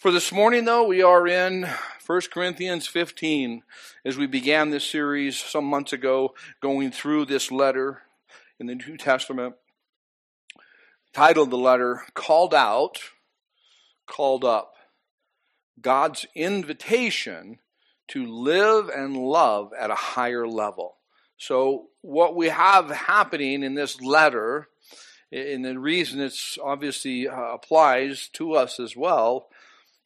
For this morning, though, we are in 1 Corinthians 15 as we began this series some months ago, going through this letter in the New Testament. Titled the letter, Called Out, Called Up. God's invitation to live and love at a higher level. So, what we have happening in this letter, and the reason it's obviously uh, applies to us as well,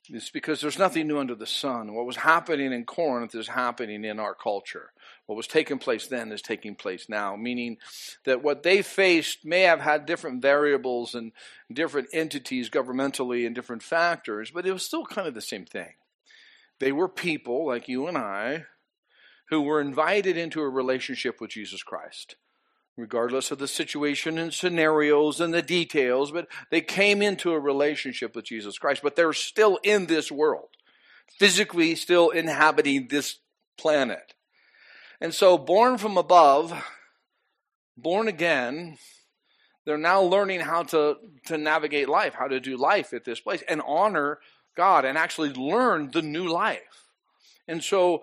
it's because there's nothing new under the sun. What was happening in Corinth is happening in our culture. What was taking place then is taking place now, meaning that what they faced may have had different variables and different entities governmentally and different factors, but it was still kind of the same thing. They were people like you and I who were invited into a relationship with Jesus Christ regardless of the situation and scenarios and the details, but they came into a relationship with Jesus Christ, but they're still in this world, physically still inhabiting this planet. And so, born from above, born again, they're now learning how to, to navigate life, how to do life at this place, and honor God and actually learn the new life. And so,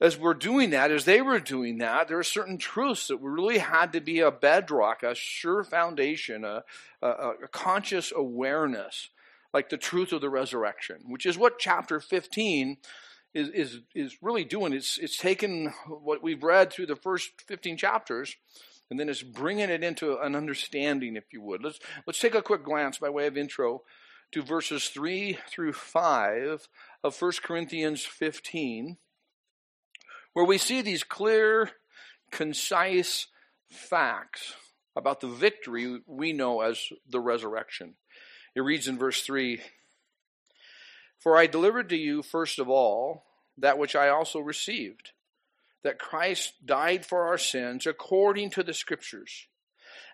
as we're doing that, as they were doing that, there are certain truths that really had to be a bedrock, a sure foundation, a, a, a, conscious awareness, like the truth of the resurrection, which is what chapter 15 is, is, is really doing. It's, it's taken what we've read through the first 15 chapters and then it's bringing it into an understanding, if you would. Let's, let's take a quick glance by way of intro to verses 3 through 5 of 1 Corinthians 15 where we see these clear, concise facts about the victory we know as the resurrection. It reads in verse 3 For I delivered to you, first of all, that which I also received, that Christ died for our sins according to the Scriptures,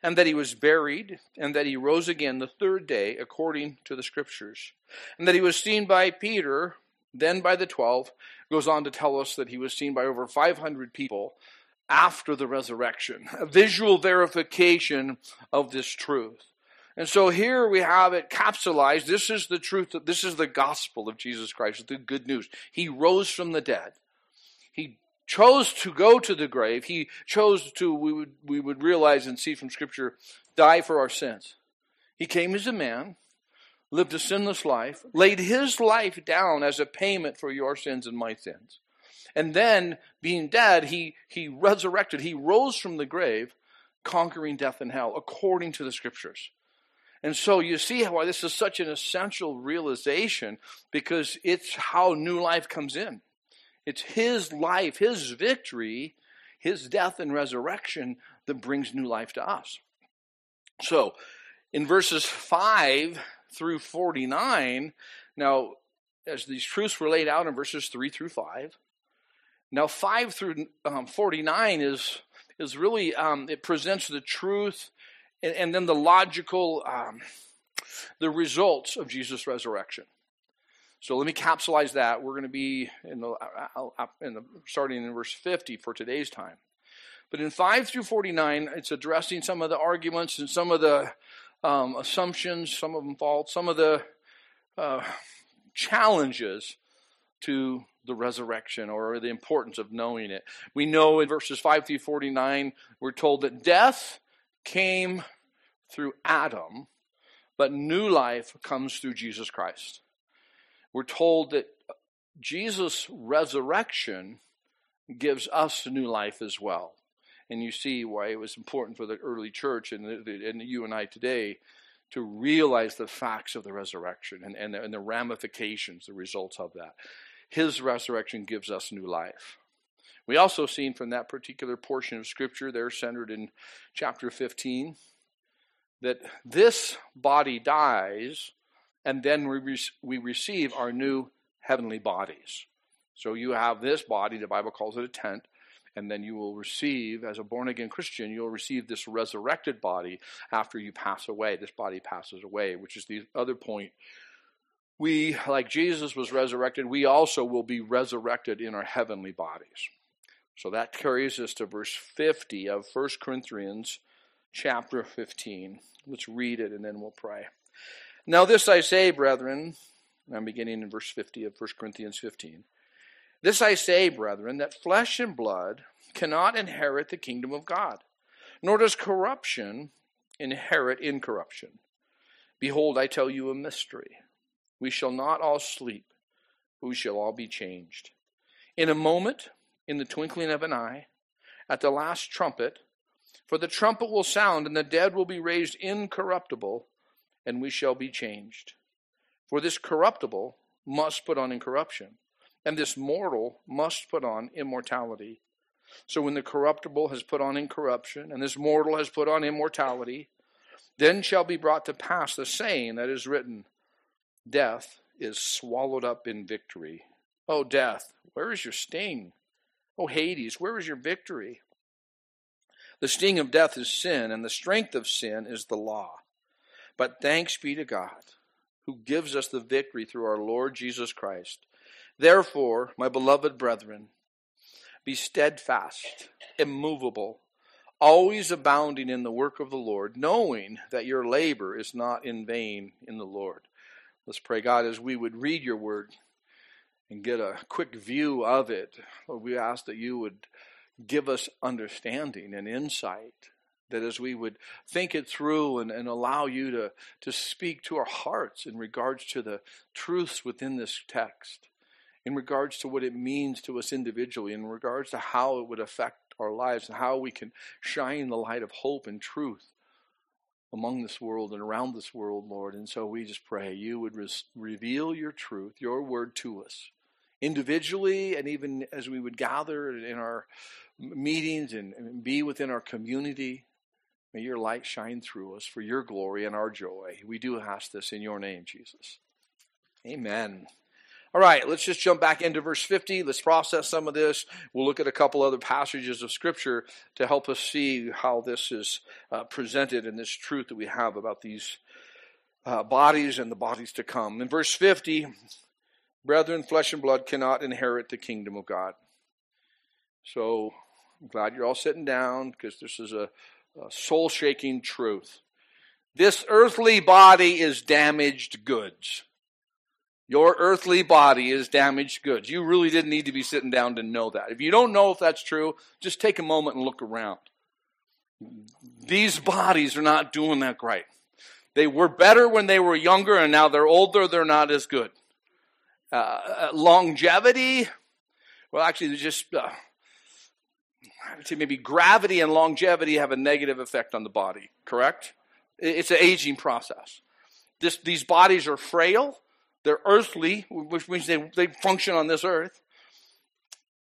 and that he was buried, and that he rose again the third day according to the Scriptures, and that he was seen by Peter then by the 12, goes on to tell us that he was seen by over 500 people after the resurrection, a visual verification of this truth. And so here we have it capsulized. This is the truth. This is the gospel of Jesus Christ, the good news. He rose from the dead. He chose to go to the grave. He chose to, we would, we would realize and see from Scripture, die for our sins. He came as a man lived a sinless life, laid his life down as a payment for your sins and my sins. And then, being dead, he, he resurrected. He rose from the grave, conquering death and hell, according to the scriptures. And so you see why this is such an essential realization because it's how new life comes in. It's his life, his victory, his death and resurrection that brings new life to us. So, in verses 5 through 49. Now, as these truths were laid out in verses 3 through 5. Now, 5 through um, 49 is, is really, um, it presents the truth and, and then the logical, um, the results of Jesus' resurrection. So let me capsulize that. We're going to be in the, uh, uh, in the starting in verse 50 for today's time. But in 5 through 49, it's addressing some of the arguments and some of the um, assumptions, some of them false, some of the uh, challenges to the resurrection or the importance of knowing it. We know in verses 5 through 49, we're told that death came through Adam, but new life comes through Jesus Christ. We're told that Jesus' resurrection gives us new life as well and you see why it was important for the early church and, and you and I today to realize the facts of the resurrection and, and, the, and the ramifications, the results of that. His resurrection gives us new life. We also seen from that particular portion of Scripture there, centered in chapter 15, that this body dies and then we, re- we receive our new heavenly bodies. So you have this body, the Bible calls it a tent, and then you will receive, as a born again Christian, you'll receive this resurrected body after you pass away. This body passes away, which is the other point. We, like Jesus was resurrected, we also will be resurrected in our heavenly bodies. So that carries us to verse 50 of 1 Corinthians chapter 15. Let's read it and then we'll pray. Now, this I say, brethren, I'm beginning in verse 50 of 1 Corinthians 15. This I say, brethren, that flesh and blood cannot inherit the kingdom of God, nor does corruption inherit incorruption. Behold, I tell you a mystery. We shall not all sleep, but we shall all be changed. In a moment, in the twinkling of an eye, at the last trumpet, for the trumpet will sound, and the dead will be raised incorruptible, and we shall be changed. For this corruptible must put on incorruption, and this mortal must put on immortality. So when the corruptible has put on incorruption, and this mortal has put on immortality, then shall be brought to pass the saying that is written Death is swallowed up in victory. O death, where is your sting? O Hades, where is your victory? The sting of death is sin, and the strength of sin is the law. But thanks be to God, who gives us the victory through our Lord Jesus Christ. Therefore, my beloved brethren, be steadfast, immovable, always abounding in the work of the Lord, knowing that your labor is not in vain in the Lord. Let's pray, God, as we would read your word and get a quick view of it. Lord, we ask that you would give us understanding and insight. That as we would think it through and, and allow you to, to speak to our hearts in regards to the truths within this text, in regards to what it means to us individually, in regards to how it would affect our lives and how we can shine the light of hope and truth among this world and around this world, Lord. And so we just pray you would reveal your truth, your word to us, individually, and even as we would gather in our meetings and, and be within our community. May your light shine through us for your glory and our joy. We do ask this in your name, Jesus. Amen. All right, let's just jump back into verse 50. Let's process some of this. We'll look at a couple other passages of Scripture to help us see how this is uh, presented and this truth that we have about these uh, bodies and the bodies to come. In verse 50, brethren, flesh and blood cannot inherit the kingdom of God. So I'm glad you're all sitting down because this is a, a soul shaking truth. This earthly body is damaged goods. Your earthly body is damaged goods. You really didn't need to be sitting down to know that. If you don't know if that's true, just take a moment and look around. These bodies are not doing that great. They were better when they were younger, and now they're older, they're not as good. Uh, uh longevity, well, actually, just uh, I would say maybe gravity and longevity have a negative effect on the body, correct? It's an aging process. This, these bodies are frail, they're earthly, which means they, they function on this earth,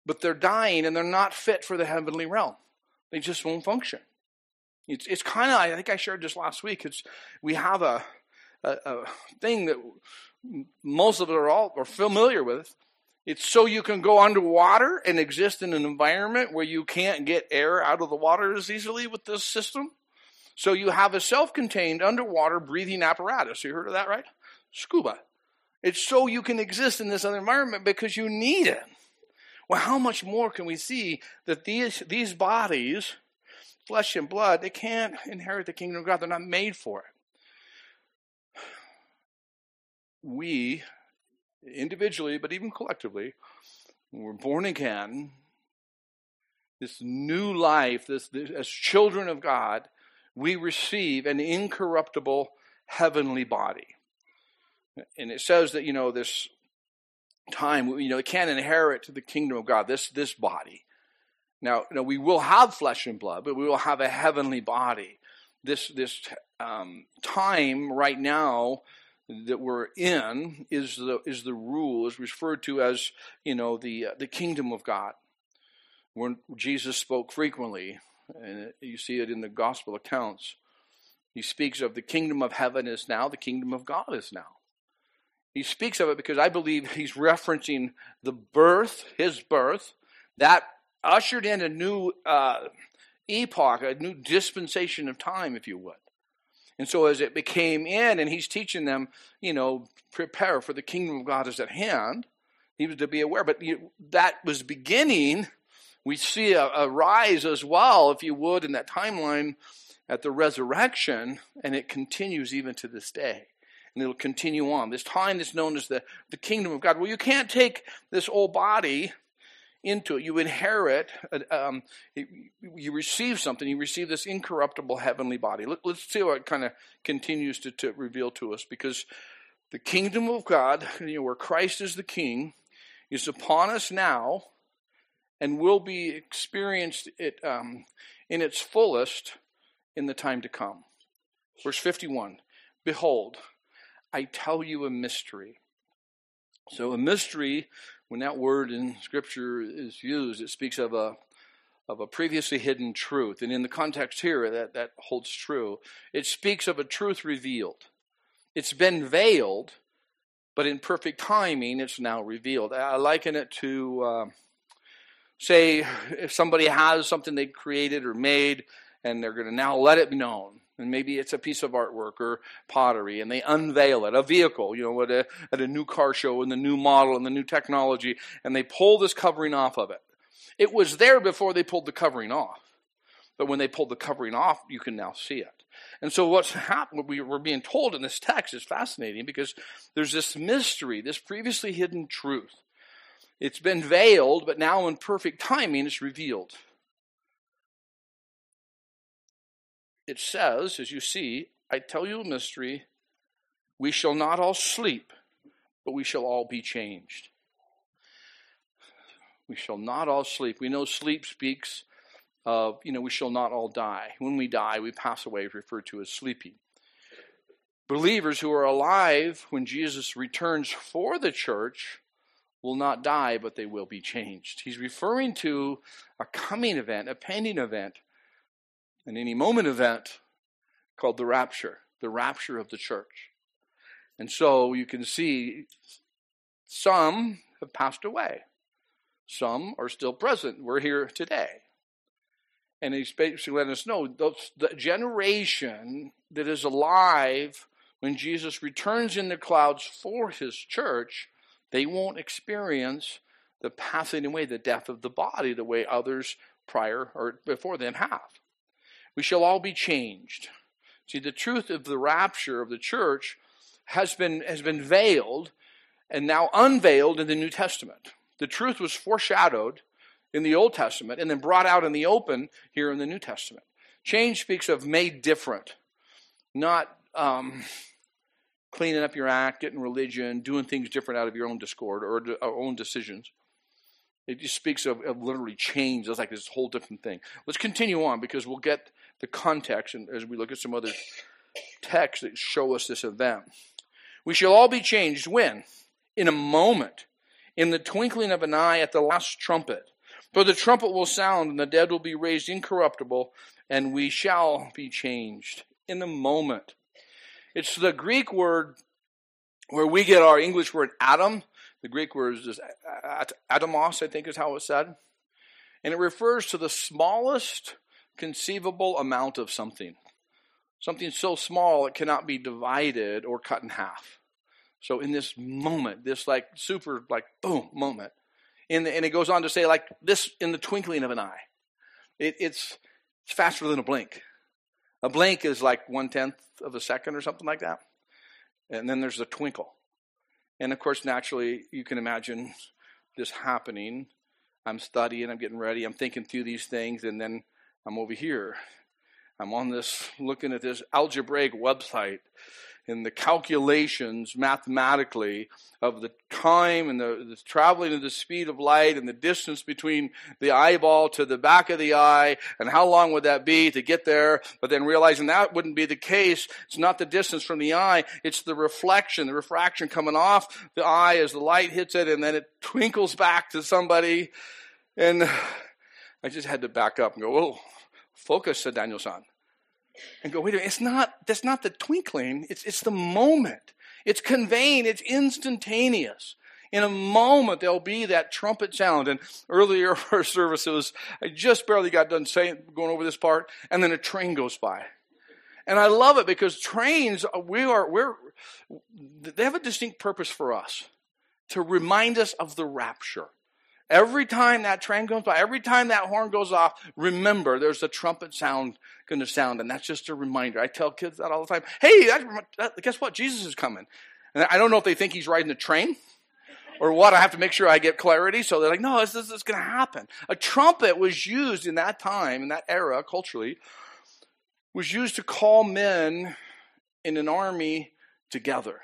but they're dying and they're not fit for the heavenly realm. They just won't function. It's, it's kind of, I think I shared this last week. It's, we have a, a, a thing that most of us are all are familiar with. It's so you can go underwater and exist in an environment where you can't get air out of the water as easily with this system. So you have a self-contained underwater breathing apparatus. You heard of that, right? Scuba. It's so you can exist in this other environment because you need it. Well, how much more can we see that these these bodies, flesh and blood, they can't inherit the kingdom of God. They're not made for it. We individually, but even collectively, when we're born again, this new life, this, this, as children of God, we receive an incorruptible heavenly body. And it says that, you know, this time, you know, it can't inherit the kingdom of God, this, this body. Now, you know, we will have flesh and blood, but we will have a heavenly body. This, this um, time right now that we're in is the is the rule is referred to as you know the uh, the kingdom of God. When Jesus spoke frequently, and you see it in the gospel accounts, he speaks of the kingdom of heaven is now, the kingdom of God is now. He speaks of it because I believe he's referencing the birth, his birth, that ushered in a new uh, epoch, a new dispensation of time, if you would. And so as it became in, and he's teaching them, you know, prepare for the kingdom of God is at hand. He was to be aware, but you, that was beginning. We see a, a rise as well, if you would, in that timeline at the resurrection, and it continues even to this day. And it'll continue on. This time that's known as the, the kingdom of God. Well, you can't take this old body into it. You inherit, uh, um, you receive something. You receive this incorruptible heavenly body. Let, us see what kind of continues to, to reveal to us because the kingdom of God, you know, where Christ is the king, is upon us now and will be experienced it, um, in its fullest in the time to come. Verse 51 Behold, I tell you a mystery. So, a mystery, when that word in Scripture is used, it speaks of a of a previously hidden truth. And in the context here, that, that holds true. It speaks of a truth revealed. It's been veiled, but in perfect timing, it's now revealed. I liken it to, uh, say, if somebody has something they created or made, and they're going to now let it be known. And maybe it's a piece of artwork or pottery, and they unveil it, a vehicle, you know, at a, at a new car show and the new model and the new technology, and they pull this covering off of it. It was there before they pulled the covering off. But when they pulled the covering off, you can now see it. And so what's happened, what we are being told in this text is fascinating because there's this mystery, this previously hidden truth. It's been veiled, but now in perfect timing it's revealed. It says, as you see, I tell you a mystery, we shall not all sleep, but we shall all be changed. We shall not all sleep. We know sleep speaks of, you know, we shall not all die. When we die, we pass away, referred to as sleeping. Believers who are alive when Jesus returns for the church will not die, but they will be changed. He's referring to a coming event, a pending event, an any moment event called the rapture, the rapture of the church. And so you can see some have passed away. Some are still present. We're here today. And he's basically letting us know the generation that is alive when Jesus returns in the clouds for his church, they won't experience the passing away, the death of the body, the way others prior or before them have. We shall all be changed. See, the truth of the rapture of the church has been, has been veiled and now unveiled in the New Testament. The truth was foreshadowed in the Old Testament and then brought out in the open here in the New Testament. Change speaks of made different, not um, cleaning up your act, getting religion, doing things different out of your own discord or, or own decisions. It just speaks of, of literally change. It's like this whole different thing. Let's continue on because we'll get the context and as we look at some other texts that show us this event. We shall all be changed when? In a moment, in the twinkling of an eye at the last trumpet. For the trumpet will sound, and the dead will be raised incorruptible, and we shall be changed in a moment. It's the Greek word where we get our English word atom. The Greek word is atomos, I think is how it's said. And it refers to the smallest conceivable amount of something. Something so small it cannot be divided or cut in half. So in this moment, this like super like boom moment, the, and it goes on to say like this in the twinkling of an eye. It, it's, it's faster than a blink. A blink is like one tenth of a second or something like that. And then there's a twinkle. And of course, naturally, you can imagine this happening. I'm studying, I'm getting ready, I'm thinking through these things, and then I'm over here. I'm on this, looking at this algebraic website and the calculations mathematically of the time and the, the, traveling at the speed of light and the distance between the eyeball to the back of the eye and how long would that be to get there but then realizing that wouldn't be the case it's not the distance from the eye it's the reflection the refraction coming off the eye as the light hits it and then it twinkles back to somebody and i just had to back up and go oh focus said daniel-san and go, wait a minute, it's not, that's not the twinkling, it's, it's the moment. It's conveying, it's instantaneous. In a moment, there'll be that trumpet sound. And earlier our service, it was, I just barely got done saying, going over this part, and then a train goes by. And I love it because trains, uh, we are, we're, they have a distinct purpose for us to remind us of the rapture Every time that train goes by, every time that horn goes off, remember there's a trumpet sound going to sound. And that's just a reminder. I tell kids that all the time. Hey, guess what? Jesus is coming. And I don't know if they think he's riding the train or what. I have to make sure I get clarity. So they're like, no, this, this is going to happen. A trumpet was used in that time, in that era, culturally, was used to call men in an army together.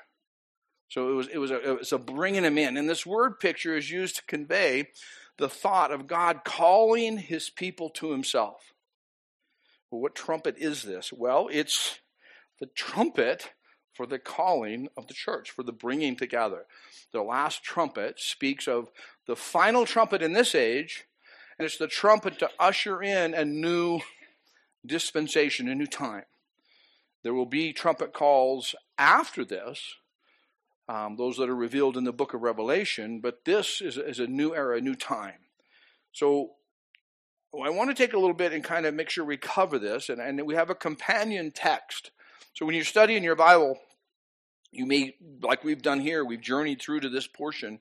So it was, it was, a, a bringing him in. And this word picture is used to convey the thought of God calling his people to himself. Well, what trumpet is this? Well, it's the trumpet for the calling of the church, for the bringing together. The last trumpet speaks of the final trumpet in this age, and it's the trumpet to usher in a new dispensation, a new time. There will be trumpet calls after this, um, those that are revealed in the book of Revelation, but this is, is a new era, a new time. So I want to take a little bit and kind of make sure we cover this, and, and we have a companion text so when you're studying your Bible, you may, like we've done here, we've journeyed through to this portion,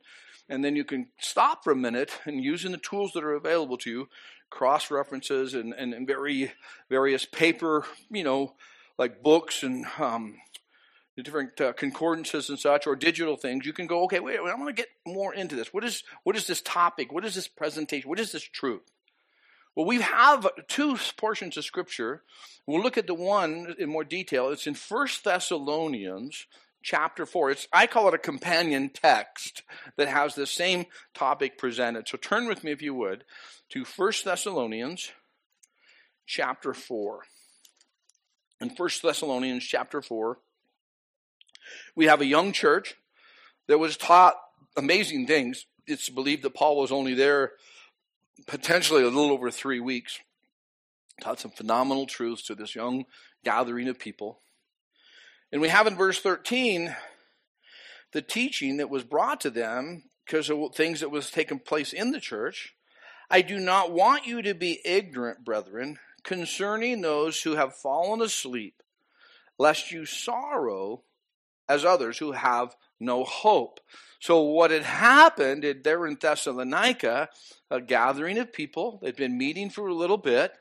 and then you can stop for a minute and using the tools that are available to you, cross references and, and, and very various paper, you know, like books and um, different uh, concordances and such, or digital things. You can go, okay, wait, wait I want to get more into this. What is what is this topic? What is this presentation? What is this truth? Well, we have two portions of Scripture. We'll look at the one in more detail. It's in First Thessalonians chapter 4. It's, I call it a companion text that has the same topic presented. So turn with me, if you would, to First Thessalonians chapter 4. In First Thessalonians chapter 4, we have a young church that was taught amazing things. It's believed that Paul was only there potentially a little over three weeks. Taught some phenomenal truths to this young gathering of people. And we have in verse 13 the teaching that was brought to them because of things that was taking place in the church. I do not want you to be ignorant, brethren, concerning those who have fallen asleep, lest you sorrow as others who have no hope. So, what had happened there in Thessalonica, a gathering of people, they'd been meeting for a little bit,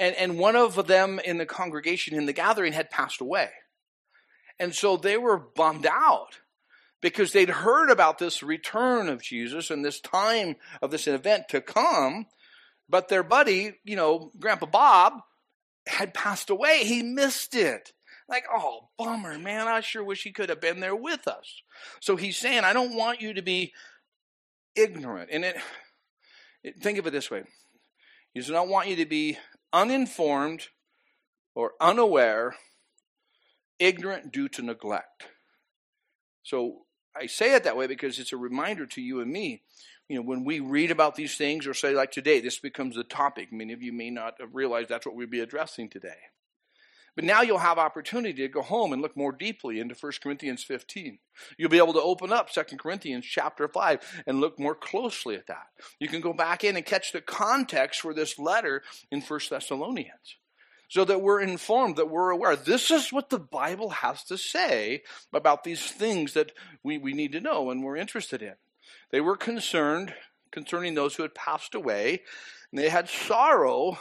and, and one of them in the congregation in the gathering had passed away. And so they were bummed out because they'd heard about this return of Jesus and this time of this event to come, but their buddy, you know, Grandpa Bob, had passed away. He missed it. Like, oh, bummer, man. I sure wish he could have been there with us. So he's saying, I don't want you to be ignorant. And it, it think of it this way He does not want you to be uninformed or unaware, ignorant due to neglect. So I say it that way because it's a reminder to you and me. You know, when we read about these things, or say like today, this becomes the topic. Many of you may not have realized that's what we'd be addressing today. But now you'll have opportunity to go home and look more deeply into 1 Corinthians 15. You'll be able to open up 2 Corinthians chapter 5 and look more closely at that. You can go back in and catch the context for this letter in 1 Thessalonians so that we're informed, that we're aware. This is what the Bible has to say about these things that we, we need to know and we're interested in. They were concerned concerning those who had passed away, and they had sorrow.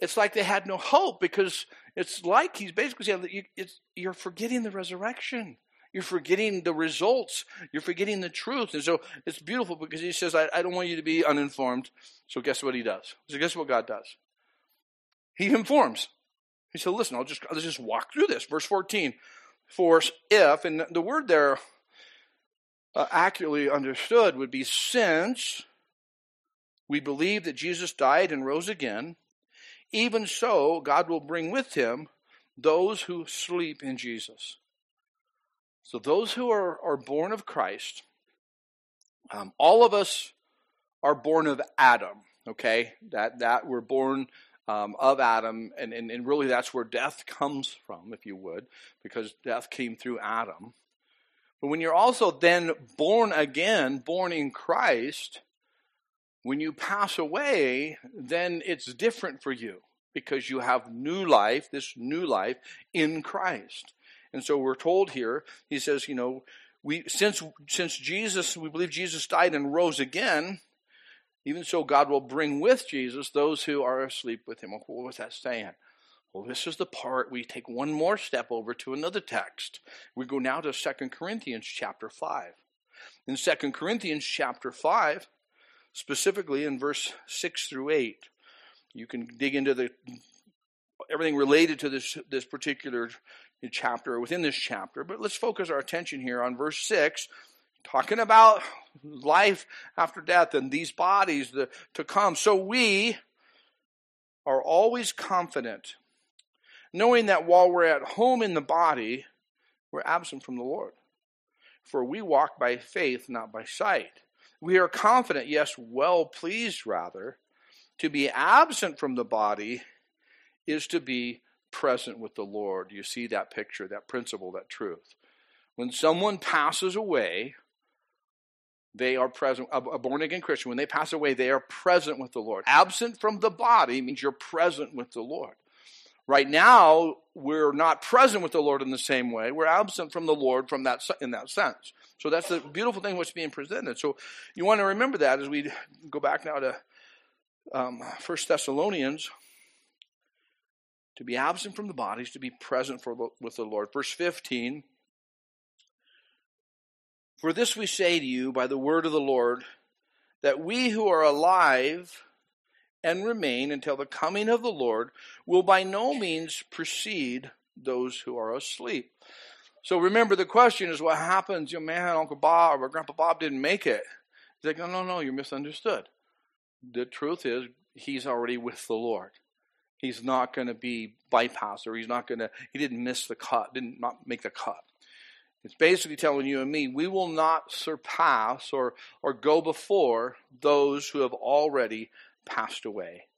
It's like they had no hope because it's like he's basically saying that you, you're forgetting the resurrection. You're forgetting the results. You're forgetting the truth. And so it's beautiful because he says, I, I don't want you to be uninformed. So guess what he does? So guess what God does? He informs. He said, listen, I'll just, let's just walk through this. Verse 14. For if, and the word there uh, accurately understood would be since we believe that Jesus died and rose again, even so, God will bring with him those who sleep in Jesus. So, those who are, are born of Christ, um, all of us are born of Adam, okay? That, that we're born um, of Adam, and, and, and really that's where death comes from, if you would, because death came through Adam. But when you're also then born again, born in Christ, when you pass away, then it's different for you because you have new life, this new life in Christ. And so we're told here, he says, you know, we since since Jesus, we believe Jesus died and rose again, Even so, God will bring with Jesus those who are asleep with him. What was that saying? Well, this is the part we take one more step over to another text. We go now to 2 Corinthians chapter 5. In 2 Corinthians chapter 5, specifically in verse 6 through 8, you can dig into the everything related to this, this particular chapter or within this chapter, but let's focus our attention here on verse 6 talking about life after death and these bodies the, to come. So we are always confident, knowing that while we're at home in the body, we're absent from the Lord. For we walk by faith, not by sight. We are confident, yes, well pleased rather, to be absent from the body is to be present with the Lord. You see that picture, that principle, that truth. When someone passes away, they are present. A born again Christian, when they pass away, they are present with the Lord. Absent from the body means you're present with the Lord. Right now, we're not present with the Lord in the same way. We're absent from the Lord from that in that sense. So that's the beautiful thing what's being presented. So you want to remember that as we go back now to um, 1 Thessalonians. To be absent from the bodies, to be present for, with the Lord. Verse 15 for this we say to you by the word of the Lord, that we who are alive and remain until the coming of the Lord will by no means precede those who are asleep. So remember, the question is what happens? Your man, Uncle Bob or Grandpa Bob didn't make it. He's like, no, no, no, you're misunderstood. The truth is, he's already with the Lord. He's not going to be bypassed, or he's not going to. He didn't miss the cut, didn't not make the cut. It's basically telling you and me, we will not surpass or, or go before those who have already passed away.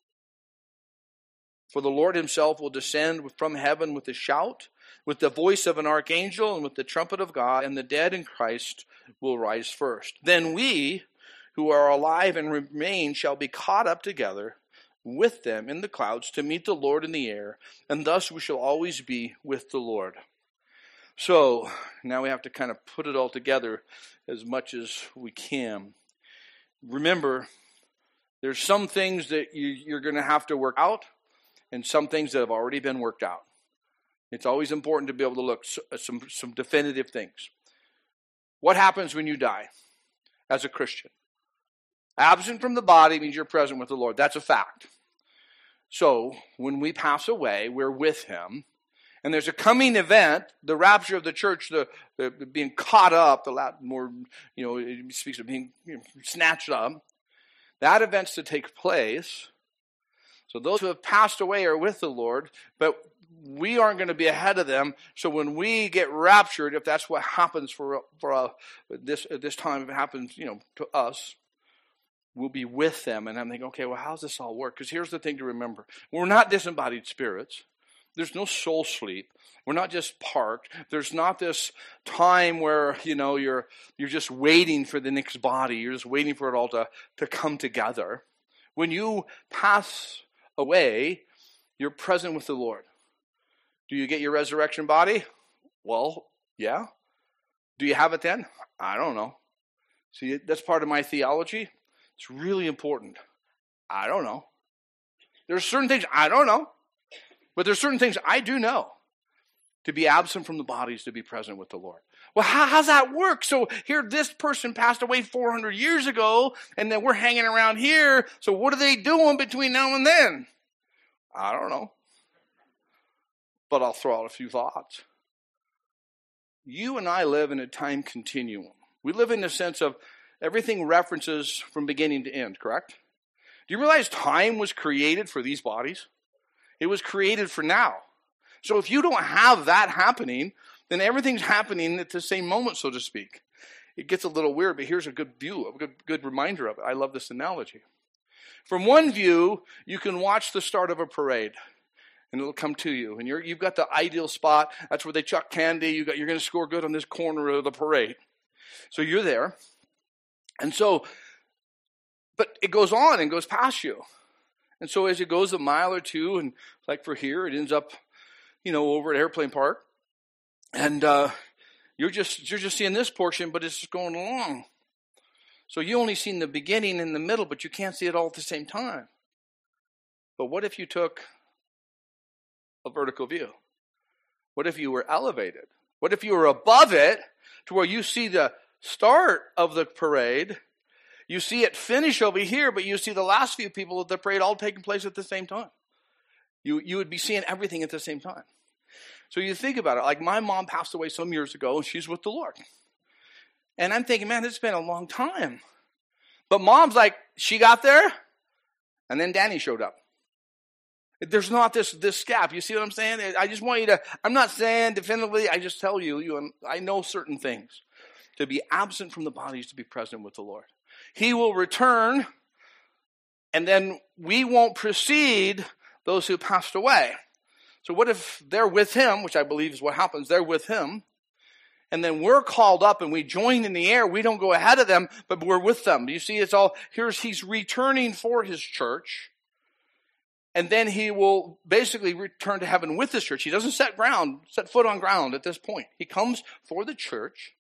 For the Lord himself will descend from heaven with a shout, with the voice of an archangel, and with the trumpet of God, and the dead in Christ will rise first. Then we, who are alive and remain, shall be caught up together with them in the clouds to meet the Lord in the air, and thus we shall always be with the Lord. So now we have to kind of put it all together as much as we can. Remember, there's some things that you, are going to have to work out, and some things that have already been worked out. It's always important to be able to look at uh, some, some definitive things. What happens when you die as a Christian? Absent from the body means you're present with the Lord. That's a fact. So when we pass away, we're with Him. And there's a coming event, the rapture of the church, the, the being caught up, the Latin more, you know, it speaks of being you know, snatched up. That event's to take place. So those who have passed away are with the Lord, but we aren't going to be ahead of them. So when we get raptured, if that's what happens for for uh, this at this time, if it happens, you know, to us, we'll be with them. And I'm thinking, okay, well, how's this all work? Because here's the thing to remember: we're not disembodied spirits. There's no soul sleep. We're not just parked. There's not this time where, you know, you're you're just waiting for the next body. You're just waiting for it all to, to come together. When you pass away, you're present with the Lord. Do you get your resurrection body? Well, yeah. Do you have it then? I don't know. See, that's part of my theology. It's really important. I don't know. There's certain things I don't know. But there's certain things I do know. To be absent from the body is to be present with the Lord. Well, how, how's that work? So here, this person passed away 400 years ago, and then we're hanging around here. So what are they doing between now and then? I don't know. But I'll throw out a few thoughts. You and I live in a time continuum. We live in the sense of everything references from beginning to end, correct? Do you realize time was created for these bodies? It was created for now. So if you don't have that happening, then everything's happening at the same moment, so to speak. It gets a little weird, but here's a good view, a good, good reminder of it. I love this analogy. From one view, you can watch the start of a parade and it'll come to you. And you have got the ideal spot. That's where they chuck candy. You got, you're going to score good on this corner of the parade. So you're there. And so, but it goes on and goes past you. And so as it goes a mile or two, and like for here, it ends up, you know, over at Airplane Park. And uh, you're just you're just seeing this portion, but it's just going along. So you only seen the beginning and the middle, but you can't see it all at the same time. But what if you took a vertical view? What if you were elevated? What if you were above it to where you see the start of the parade? You see it finish over here, but you see the last few people of the parade all taking place at the same time. You, you would be seeing everything at the same time. So you think about it, like my mom passed away some years ago and she's with the Lord. And I'm thinking, man, it's been a long time. But mom's like, she got there, and then Danny showed up. There's not this this gap. You see what I'm saying? I just want you to. I'm not saying definitively. I just tell you. You. I know certain things. To be absent from the body is to be present with the Lord. He will return, and then we won't precede those who passed away. So what if they're with him, which I believe is what happens, they're with him, and then we're called up and we join in the air. We don't go ahead of them, but we're with them. You see, it's all, here's, he's returning for his church. And then he will basically return to heaven with his church. He doesn't set ground, set foot on ground at this point. He comes for the church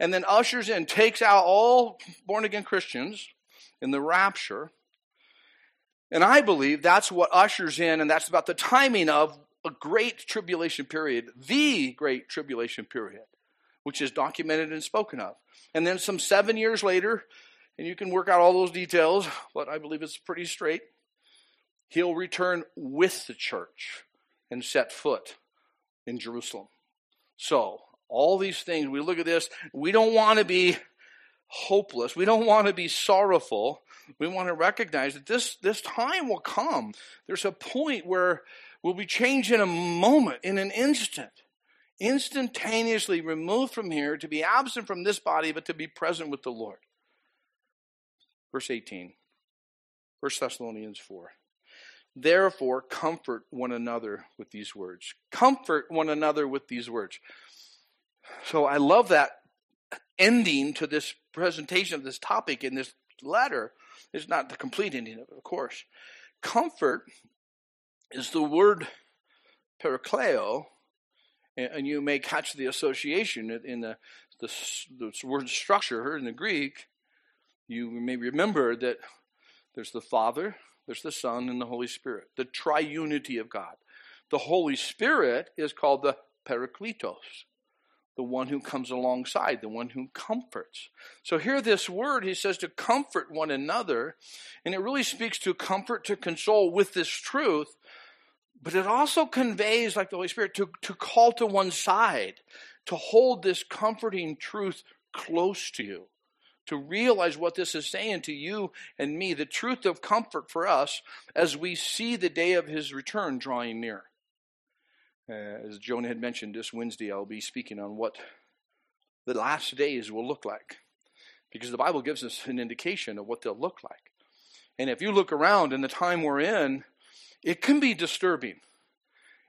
and then ushers in, takes out all born again Christians in the rapture. And I believe that's what ushers in, and that's about the timing of a great tribulation period, the great tribulation period, which is documented and spoken of. And then some seven years later, and you can work out all those details, but I believe it's pretty straight. He'll return with the church and set foot in Jerusalem. So, all these things, we look at this, we don't want to be hopeless. We don't want to be sorrowful. We want to recognize that this, this time will come. There's a point where we'll be changed in a moment, in an instant. Instantaneously removed from here to be absent from this body, but to be present with the Lord. Verse 18, 1 Thessalonians 4. Therefore, comfort one another with these words. Comfort one another with these words. So I love that ending to this presentation of this topic in this letter. It's not the complete ending of it, of course. Comfort is the word parakleo, and you may catch the association in the, the, the word structure in the Greek. You may remember that there's the Father, there's the Son, and the Holy Spirit, the triunity of God. The Holy Spirit is called the Parakletos the one who comes alongside, the one who comforts. So here this word, he says to comfort one another, and it really speaks to comfort, to console with this truth, but it also conveys, like the Holy Spirit, to, to call to one side, to hold this comforting truth close to you, to realize what this is saying to you and me, the truth of comfort for us as we see the day of his return drawing near. Uh, as Jonah had mentioned this Wednesday, I'll be speaking on what the last days will look like. Because the Bible gives us an indication of what they'll look like. And if you look around in the time we're in, it can be disturbing.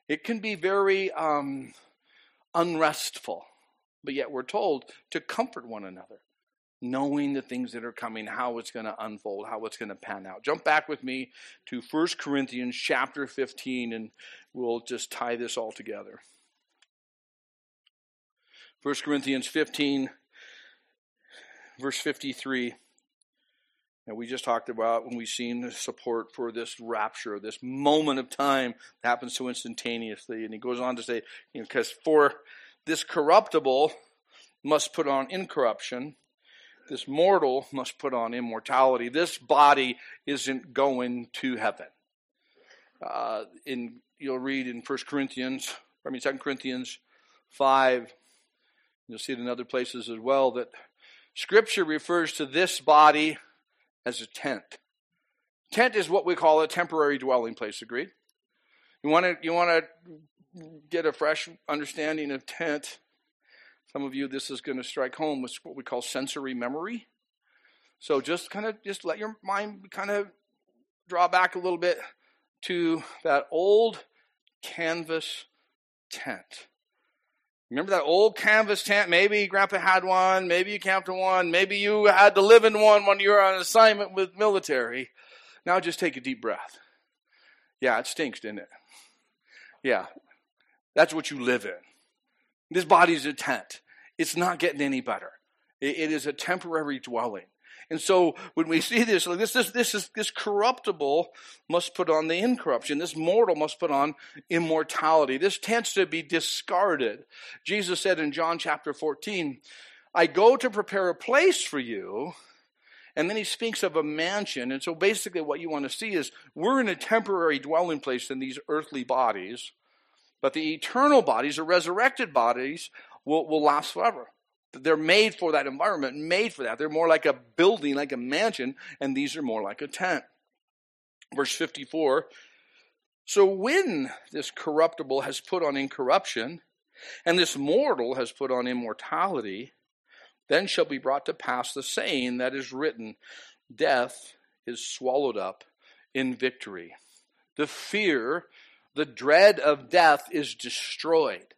It can be very um, unrestful. But yet we're told to comfort one another knowing the things that are coming, how it's going to unfold, how it's going to pan out. Jump back with me to 1 Corinthians chapter 15, and we'll just tie this all together. 1 Corinthians 15, verse 53. And we just talked about when we've seen the support for this rapture, this moment of time that happens so instantaneously. And he goes on to say, you know, because for this corruptible must put on incorruption, this mortal must put on immortality. This body isn't going to heaven. Uh, in you'll read in 1 Corinthians, I mean 2 Corinthians 5, you'll see it in other places as well, that Scripture refers to this body as a tent. Tent is what we call a temporary dwelling place, agreed? You want to you want to get a fresh understanding of tent some of you, this is going to strike home with what we call sensory memory. So just kind of, just let your mind kind of draw back a little bit to that old canvas tent. Remember that old canvas tent? Maybe Grandpa had one. Maybe you camped in one. Maybe you had to live in one when you were on assignment with military. Now just take a deep breath. Yeah, it stinks, didn't it? Yeah, that's what you live in. This body is a tent. It's not getting any better. it is a temporary dwelling. And so when we see this, like this, this, this is this corruptible must put on the incorruption. This mortal must put on immortality. This tends to be discarded. Jesus said in John chapter 14, I go to prepare a place for you. And then he speaks of a mansion. And so basically, what you want to see is we're in a temporary dwelling place in these earthly bodies, but the eternal bodies, the resurrected bodies, will, will last forever. They're made for that environment, made for that. They're more like a building, like a mansion, and these are more like a tent. Verse 54 So when this corruptible has put on incorruption, and this mortal has put on immortality, then shall be brought to pass the saying that is written Death is swallowed up in victory. The fear, the dread of death is destroyed.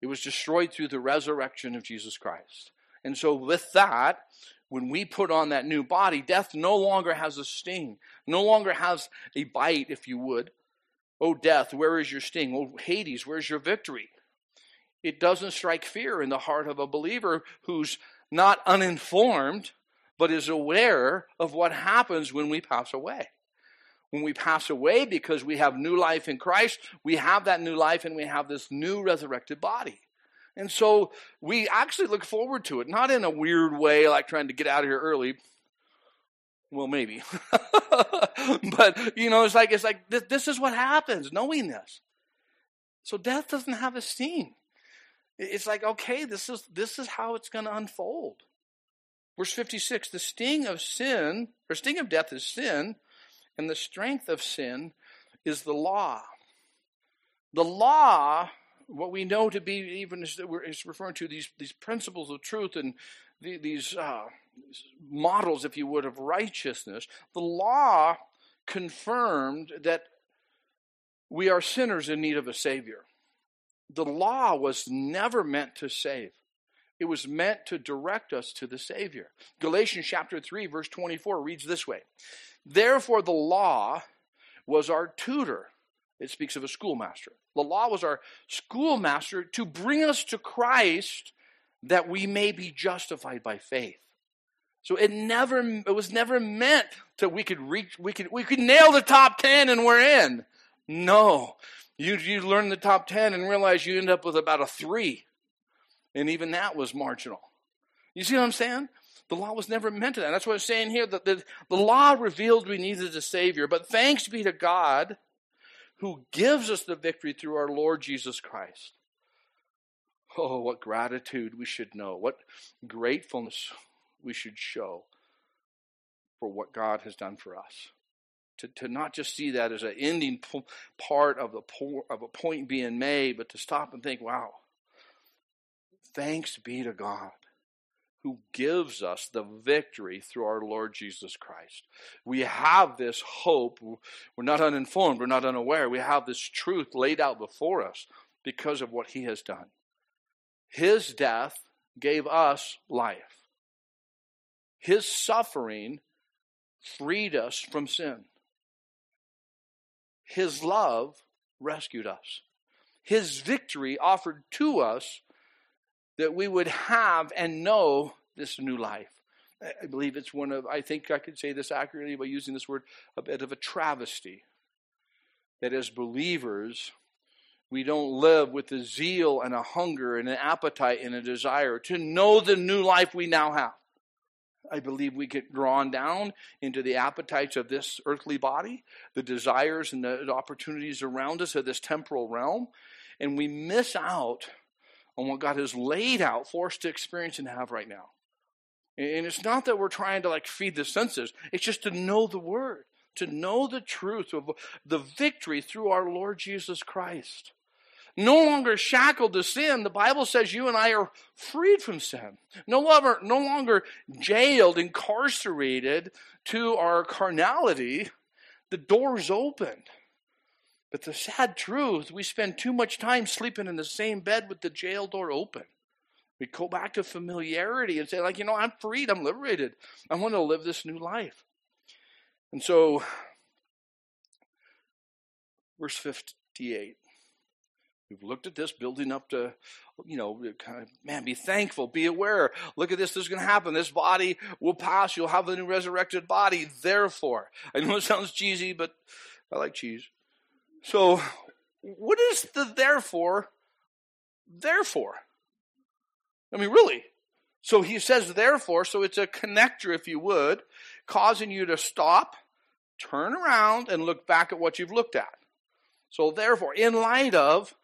It was destroyed through the resurrection of Jesus Christ. And so, with that, when we put on that new body, death no longer has a sting, no longer has a bite, if you would. Oh, death, where is your sting? Oh, Hades, where's your victory? It doesn't strike fear in the heart of a believer who's not uninformed, but is aware of what happens when we pass away. When we pass away because we have new life in Christ, we have that new life and we have this new resurrected body. And so we actually look forward to it, not in a weird way like trying to get out of here early. Well, maybe. but, you know, it's like, it's like this, this is what happens, knowing this. So death doesn't have a sting. It's like, okay, this is, this is how it's going to unfold. Verse 56 the sting of sin, or sting of death is sin, and the strength of sin is the law. The law, what we know to be even is referring to these, these principles of truth and these uh, models, if you would, of righteousness. The law confirmed that we are sinners in need of a Savior. The law was never meant to save. It was meant to direct us to the Savior. Galatians chapter 3, verse 24 reads this way Therefore, the law was our tutor. It speaks of a schoolmaster. The law was our schoolmaster to bring us to Christ that we may be justified by faith. So it never it was never meant that we could reach we could we could nail the top 10 and we're in. No. You you learn the top 10 and realize you end up with about a 3. And even that was marginal. You see what I'm saying? The law was never meant to that. That's what I'm saying here. That the, the law revealed we needed a Savior. But thanks be to God who gives us the victory through our Lord Jesus Christ. Oh, what gratitude we should know. What gratefulness we should show for what God has done for us. To, to not just see that as an ending part of, the, of a point being made, but to stop and think, wow, thanks be to God who gives us the victory through our Lord Jesus Christ. We have this hope. We're not uninformed, we're not unaware. We have this truth laid out before us because of what He has done. His death gave us life, His suffering freed us from sin. His love rescued us. His victory offered to us that we would have and know this new life. I believe it's one of, I think I could say this accurately by using this word, a bit of a travesty. That as believers, we don't live with a zeal and a hunger and an appetite and a desire to know the new life we now have. I believe we get drawn down into the appetites of this earthly body, the desires and the opportunities around us of this temporal realm, and we miss out on what God has laid out for us to experience and have right now. And it's not that we're trying to like feed the senses, it's just to know the word, to know the truth of the victory through our Lord Jesus Christ. No longer shackled to sin, the Bible says you and I are freed from sin. No longer, no longer jailed, incarcerated to our carnality. The door's opened. But the sad truth, we spend too much time sleeping in the same bed with the jail door open. We go back to familiarity and say, like, you know, I'm freed, I'm liberated. I want to live this new life. And so, verse 58 We've looked at this building up to, you know, kind of, man, be thankful, be aware. Look at this, this is going to happen. This body will pass. You'll have the new resurrected body. Therefore, I know it sounds cheesy, but I like cheese. So, what is the therefore? Therefore. I mean, really. So he says therefore, so it's a connector, if you would, causing you to stop, turn around, and look back at what you've looked at. So therefore, in light of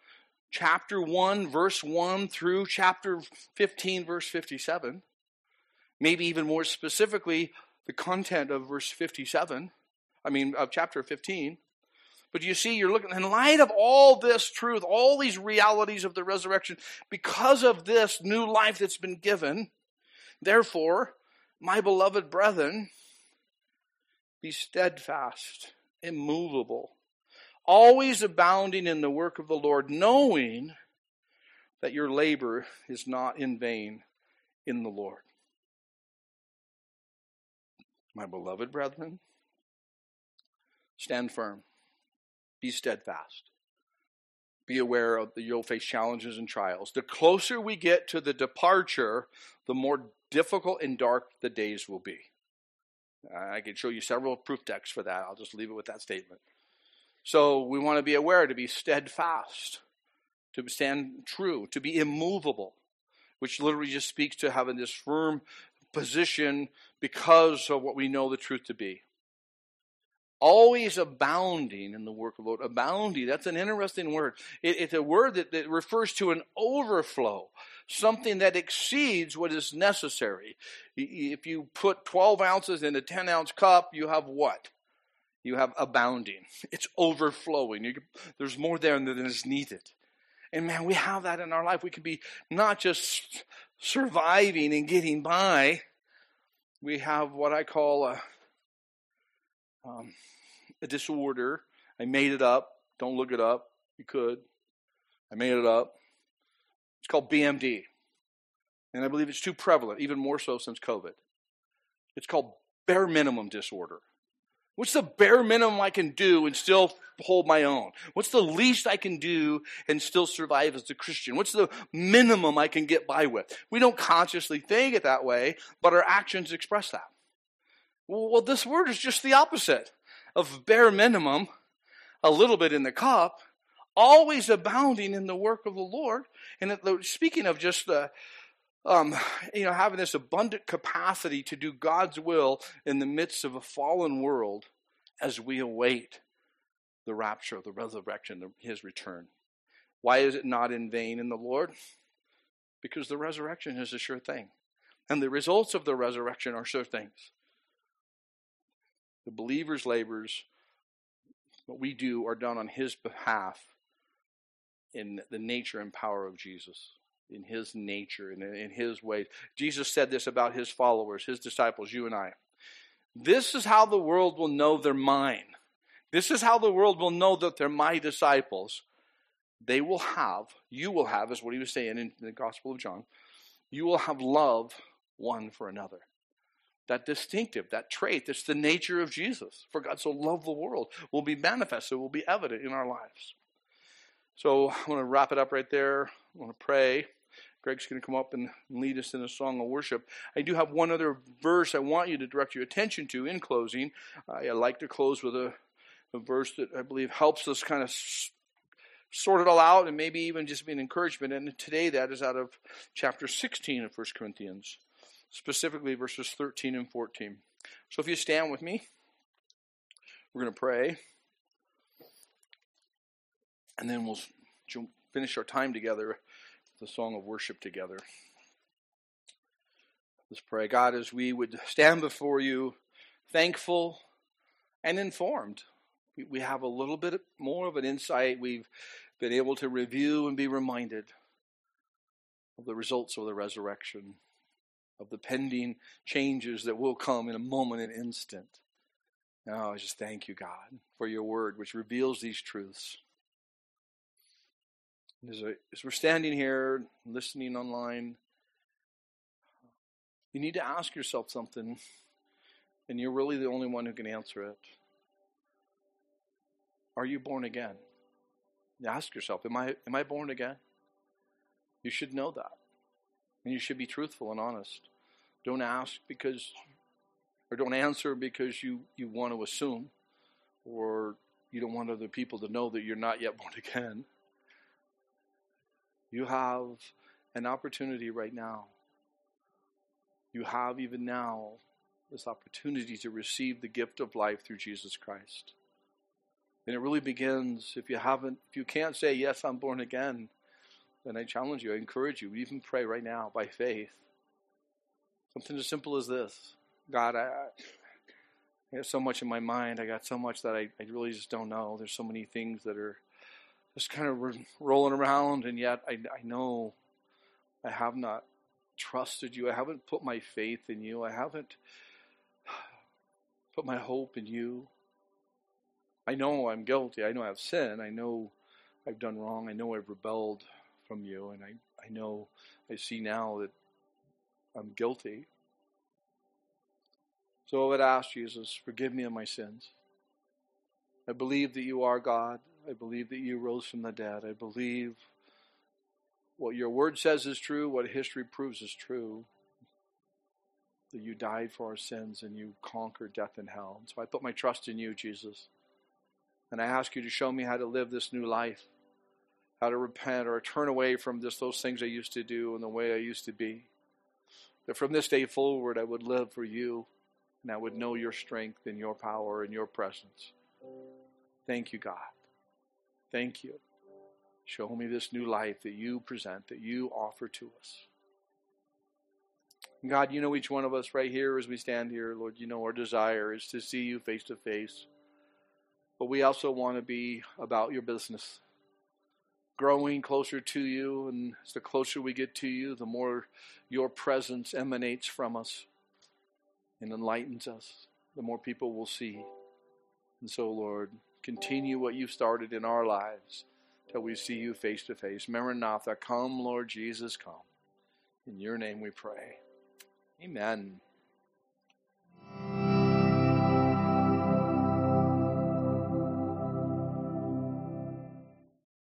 chapter 1, verse 1 through chapter 15, verse 57. Maybe even more specifically, the content of verse 57, I mean, of chapter 15. But you see, you're looking, in light of all this truth, all these realities of the resurrection, because of this new life that's been given, therefore, my beloved brethren, be steadfast, immovable, always abounding in the work of the Lord, knowing that your labor is not in vain in the Lord. My beloved brethren, stand firm, be steadfast. Be aware of that you'll face challenges and trials. The closer we get to the departure, the more difficult and dark the days will be. I can show you several proof texts for that. I'll just leave it with that statement. So we want to be aware to be steadfast, to stand true, to be immovable, which literally just speaks to having this firm position because of what we know the truth to be. Always abounding in the work of the Lord. Abounding, that's an interesting word. It, it's a word that, that refers to an overflow, something that exceeds what is necessary. If you put 12 ounces in a 10 ounce cup, you have what? you have abounding. It's overflowing. You, there's more there than is needed. And man, we have that in our life. We can be not just surviving and getting by. We have what I call a, um, a disorder. I made it up. Don't look it up. You could. I made it up. It's called BMD. And I believe it's too prevalent, even more so since COVID. It's called bare minimum disorder. What's the bare minimum I can do and still hold my own? What's the least I can do and still survive as a Christian? What's the minimum I can get by with? We don't consciously think it that way, but our actions express that. Well, this word is just the opposite of bare minimum, a little bit in the cup, always abounding in the work of the Lord. And speaking of just the um, you know, having this abundant capacity to do God's will in the midst of a fallen world as we await the rapture, the resurrection, his return. Why is it not in vain in the Lord? Because the resurrection is a sure thing. And the results of the resurrection are sure things. The believer's labors, what we do, are done on his behalf in the nature and power of Jesus in his nature and in his ways. Jesus said this about his followers, his disciples, you and I. This is how the world will know they're mine. This is how the world will know that they're my disciples. They will have, you will have, is what he was saying in the Gospel of John, you will have love one for another. That distinctive, that trait, that's the nature of Jesus. For God so loved the world will be manifested, will be evident in our lives. So I want to wrap it up right there. I want to pray. Greg's going to come up and lead us in a song of worship. I do have one other verse I want you to direct your attention to in closing. I like to close with a, a verse that I believe helps us kind of sort it all out and maybe even just be an encouragement. And today that is out of chapter 16 of 1 Corinthians, specifically verses 13 and 14. So if you stand with me, we're going to pray. And then we'll finish our time together with the song of worship together. Let's pray. God, as we would stand before you thankful and informed, we have a little bit more of an insight. We've been able to review and be reminded of the results of the resurrection, of the pending changes that will come in a moment, an instant. Now, I just thank you, God, for your word, which reveals these truths. As, I, as we're standing here listening online, you need to ask yourself something, and you're really the only one who can answer it. Are you born again? Ask yourself, am I, am I born again? You should know that. And you should be truthful and honest. Don't ask because, or don't answer because you, you want to assume, or you don't want other people to know that you're not yet born again. You have an opportunity right now. You have even now this opportunity to receive the gift of life through Jesus Christ. And it really begins if you haven't, if you can't say, Yes, I'm born again, then I challenge you, I encourage you, even pray right now by faith. Something as simple as this God, I, I have so much in my mind. I got so much that I, I really just don't know. There's so many things that are just kind of rolling around, and yet I, I know I have not trusted you. I haven't put my faith in you. I haven't put my hope in you. I know I'm guilty. I know I've sinned. I know I've done wrong. I know I've rebelled from you. And I, I know, I see now that I'm guilty. So I would ask Jesus, forgive me of my sins. I believe that you are God. I believe that you rose from the dead. I believe what your word says is true, what history proves is true. That you died for our sins and you conquered death and hell. And so I put my trust in you, Jesus. And I ask you to show me how to live this new life, how to repent or turn away from just those things I used to do and the way I used to be. That from this day forward, I would live for you and I would know your strength and your power and your presence. Thank you, God. Thank you. Show me this new life that you present, that you offer to us. God, you know each one of us right here as we stand here, Lord. You know our desire is to see you face to face. But we also want to be about your business, growing closer to you. And the closer we get to you, the more your presence emanates from us and enlightens us, the more people will see. And so, Lord, continue what you've started in our lives till we see you face to face. Maranatha, come, Lord Jesus, come. In your name we pray. Amen.